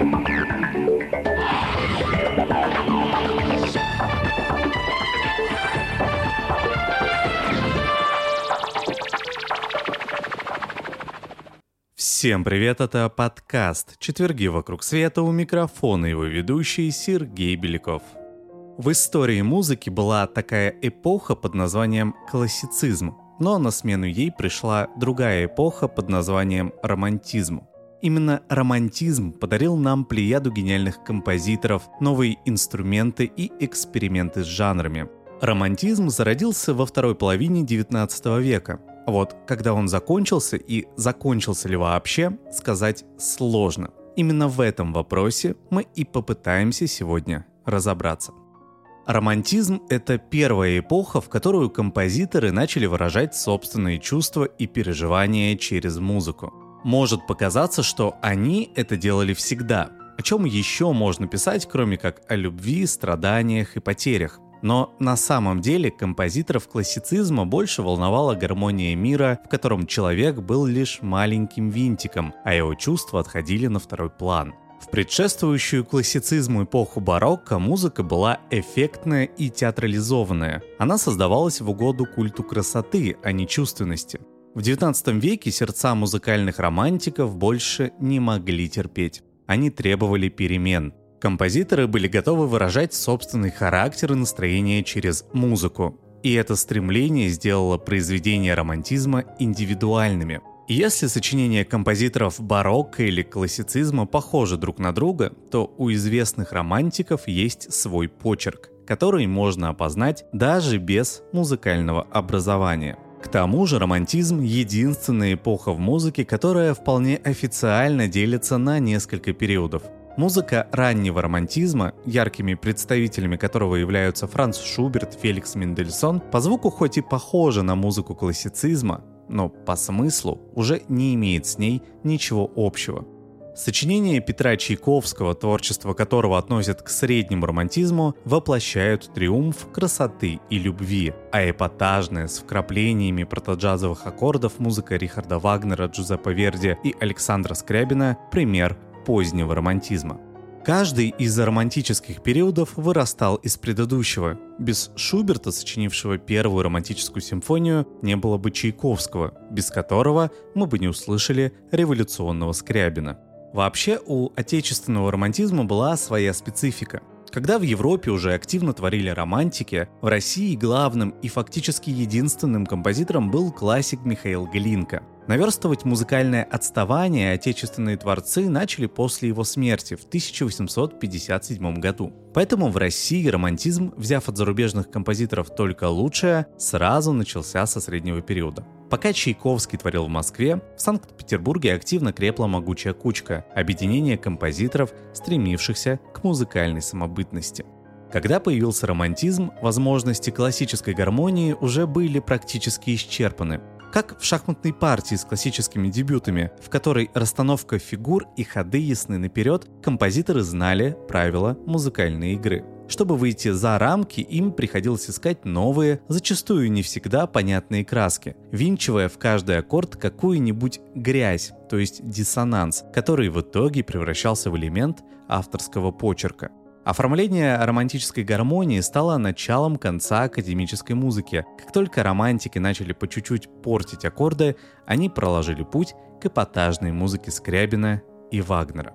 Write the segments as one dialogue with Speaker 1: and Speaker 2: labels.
Speaker 1: Всем привет, это подкаст «Четверги вокруг света» у микрофона его ведущий Сергей Беляков. В истории музыки была такая эпоха под названием классицизм, но на смену ей пришла другая эпоха под названием романтизм. Именно романтизм подарил нам плеяду гениальных композиторов, новые инструменты и эксперименты с жанрами. Романтизм зародился во второй половине XIX века, вот, когда он закончился и закончился ли вообще, сказать сложно. Именно в этом вопросе мы и попытаемся сегодня разобраться. Романтизм — это первая эпоха, в которую композиторы начали выражать собственные чувства и переживания через музыку. Может показаться, что они это делали всегда. О чем еще можно писать, кроме как о любви, страданиях и потерях? Но на самом деле композиторов классицизма больше волновала гармония мира, в котором человек был лишь маленьким винтиком, а его чувства отходили на второй план. В предшествующую классицизму эпоху барокко музыка была эффектная и театрализованная. Она создавалась в угоду культу красоты, а не чувственности. В XIX веке сердца музыкальных романтиков больше не могли терпеть. Они требовали перемен. Композиторы были готовы выражать собственный характер и настроение через музыку. И это стремление сделало произведения романтизма индивидуальными. Если сочинения композиторов барокко или классицизма похожи друг на друга, то у известных романтиков есть свой почерк, который можно опознать даже без музыкального образования. К тому же романтизм — единственная эпоха в музыке, которая вполне официально делится на несколько периодов. Музыка раннего романтизма, яркими представителями которого являются Франц Шуберт, Феликс Мендельсон, по звуку хоть и похожа на музыку классицизма, но по смыслу уже не имеет с ней ничего общего. Сочинения Петра Чайковского, творчество которого относят к среднему романтизму, воплощают триумф красоты и любви, а эпатажная с вкраплениями протоджазовых аккордов музыка Рихарда Вагнера, Джузеппе Верди и Александра Скрябина – пример позднего романтизма. Каждый из романтических периодов вырастал из предыдущего. Без Шуберта, сочинившего первую романтическую симфонию, не было бы Чайковского, без которого мы бы не услышали революционного Скрябина. Вообще у отечественного романтизма была своя специфика. Когда в Европе уже активно творили романтики, в России главным и фактически единственным композитором был классик Михаил Глинка – Наверстывать музыкальное отставание отечественные творцы начали после его смерти в 1857 году. Поэтому в России романтизм, взяв от зарубежных композиторов только лучшее, сразу начался со среднего периода. Пока Чайковский творил в Москве, в Санкт-Петербурге активно крепла могучая кучка – объединение композиторов, стремившихся к музыкальной самобытности. Когда появился романтизм, возможности классической гармонии уже были практически исчерпаны. Как в шахматной партии с классическими дебютами, в которой расстановка фигур и ходы ясны наперед, композиторы знали правила музыкальной игры. Чтобы выйти за рамки, им приходилось искать новые, зачастую не всегда понятные краски, винчивая в каждый аккорд какую-нибудь грязь, то есть диссонанс, который в итоге превращался в элемент авторского почерка. Оформление романтической гармонии стало началом конца академической музыки. Как только романтики начали по чуть-чуть портить аккорды, они проложили путь к эпатажной музыке Скрябина и Вагнера.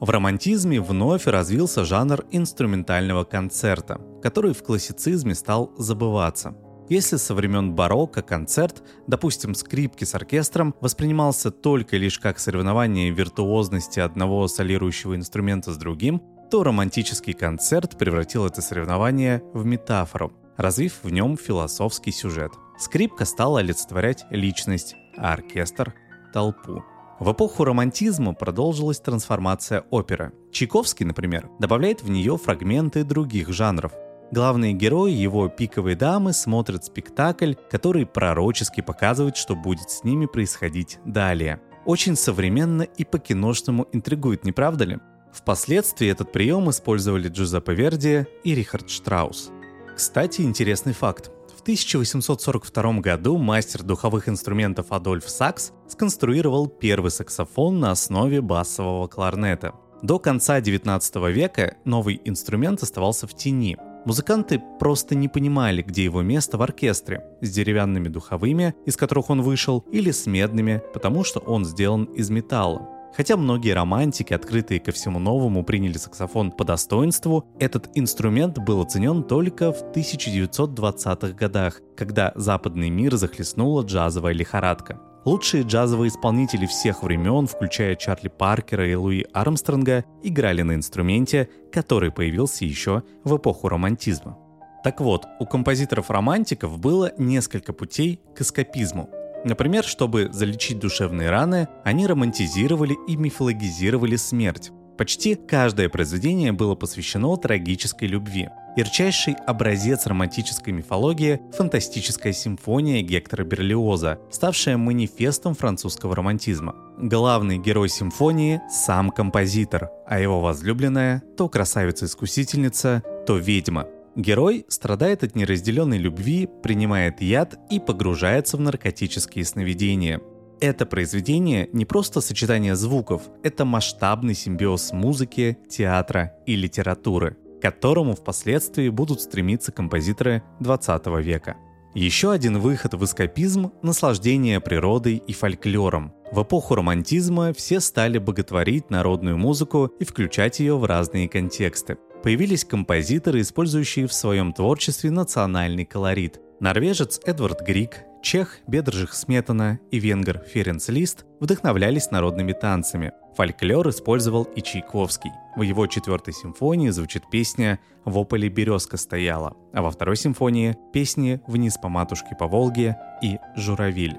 Speaker 1: В романтизме вновь развился жанр инструментального концерта, который в классицизме стал забываться. Если со времен барокко концерт, допустим, скрипки с оркестром, воспринимался только лишь как соревнование виртуозности одного солирующего инструмента с другим, то романтический концерт превратил это соревнование в метафору, развив в нем философский сюжет. Скрипка стала олицетворять личность, а оркестр — толпу. В эпоху романтизма продолжилась трансформация оперы. Чайковский, например, добавляет в нее фрагменты других жанров. Главные герои его пиковой дамы смотрят спектакль, который пророчески показывает, что будет с ними происходить далее. Очень современно и по-киношному интригует, не правда ли? Впоследствии этот прием использовали Джузеппе Верди и Рихард Штраус. Кстати, интересный факт. В 1842 году мастер духовых инструментов Адольф Сакс сконструировал первый саксофон на основе басового кларнета. До конца 19 века новый инструмент оставался в тени. Музыканты просто не понимали, где его место в оркестре, с деревянными духовыми, из которых он вышел, или с медными, потому что он сделан из металла. Хотя многие романтики, открытые ко всему новому, приняли саксофон по достоинству, этот инструмент был оценен только в 1920-х годах, когда западный мир захлестнула джазовая лихорадка. Лучшие джазовые исполнители всех времен, включая Чарли Паркера и Луи Армстронга, играли на инструменте, который появился еще в эпоху романтизма. Так вот, у композиторов-романтиков было несколько путей к эскапизму. Например, чтобы залечить душевные раны, они романтизировали и мифологизировали смерть. Почти каждое произведение было посвящено трагической любви. Ярчайший образец романтической мифологии – фантастическая симфония Гектора Берлиоза, ставшая манифестом французского романтизма. Главный герой симфонии – сам композитор, а его возлюбленная – то красавица-искусительница, то ведьма. Герой страдает от неразделенной любви, принимает яд и погружается в наркотические сновидения. Это произведение не просто сочетание звуков, это масштабный симбиоз музыки, театра и литературы – к которому впоследствии будут стремиться композиторы 20 века. Еще один выход в эскапизм – наслаждение природой и фольклором. В эпоху романтизма все стали боготворить народную музыку и включать ее в разные контексты. Появились композиторы, использующие в своем творчестве национальный колорит. Норвежец Эдвард Грик, чех Бедржих Сметана и венгер Ференц Лист вдохновлялись народными танцами. Фольклор использовал и Чайковский. В его четвертой симфонии звучит песня «В ополе березка стояла», а во второй симфонии – песни «Вниз по матушке по Волге» и «Журавиль».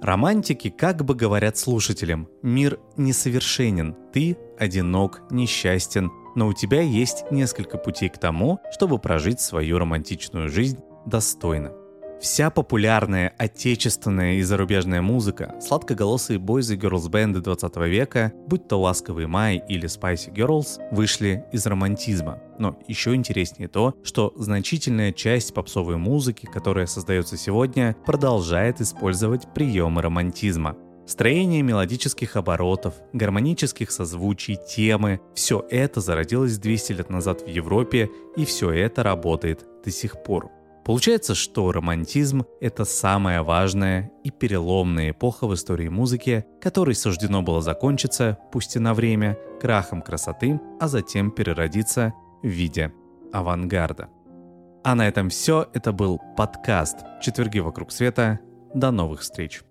Speaker 1: Романтики как бы говорят слушателям «Мир несовершенен, ты одинок, несчастен, но у тебя есть несколько путей к тому, чтобы прожить свою романтичную жизнь достойно». Вся популярная отечественная и зарубежная музыка, сладкоголосые бойзы girls бенды 20 века, будь то «Ласковый май» или «Spicy Girls», вышли из романтизма. Но еще интереснее то, что значительная часть попсовой музыки, которая создается сегодня, продолжает использовать приемы романтизма. Строение мелодических оборотов, гармонических созвучий, темы – все это зародилось 200 лет назад в Европе, и все это работает до сих пор. Получается, что романтизм — это самая важная и переломная эпоха в истории музыки, которой суждено было закончиться, пусть и на время, крахом красоты, а затем переродиться в виде авангарда. А на этом все. Это был подкаст «Четверги вокруг света». До новых встреч!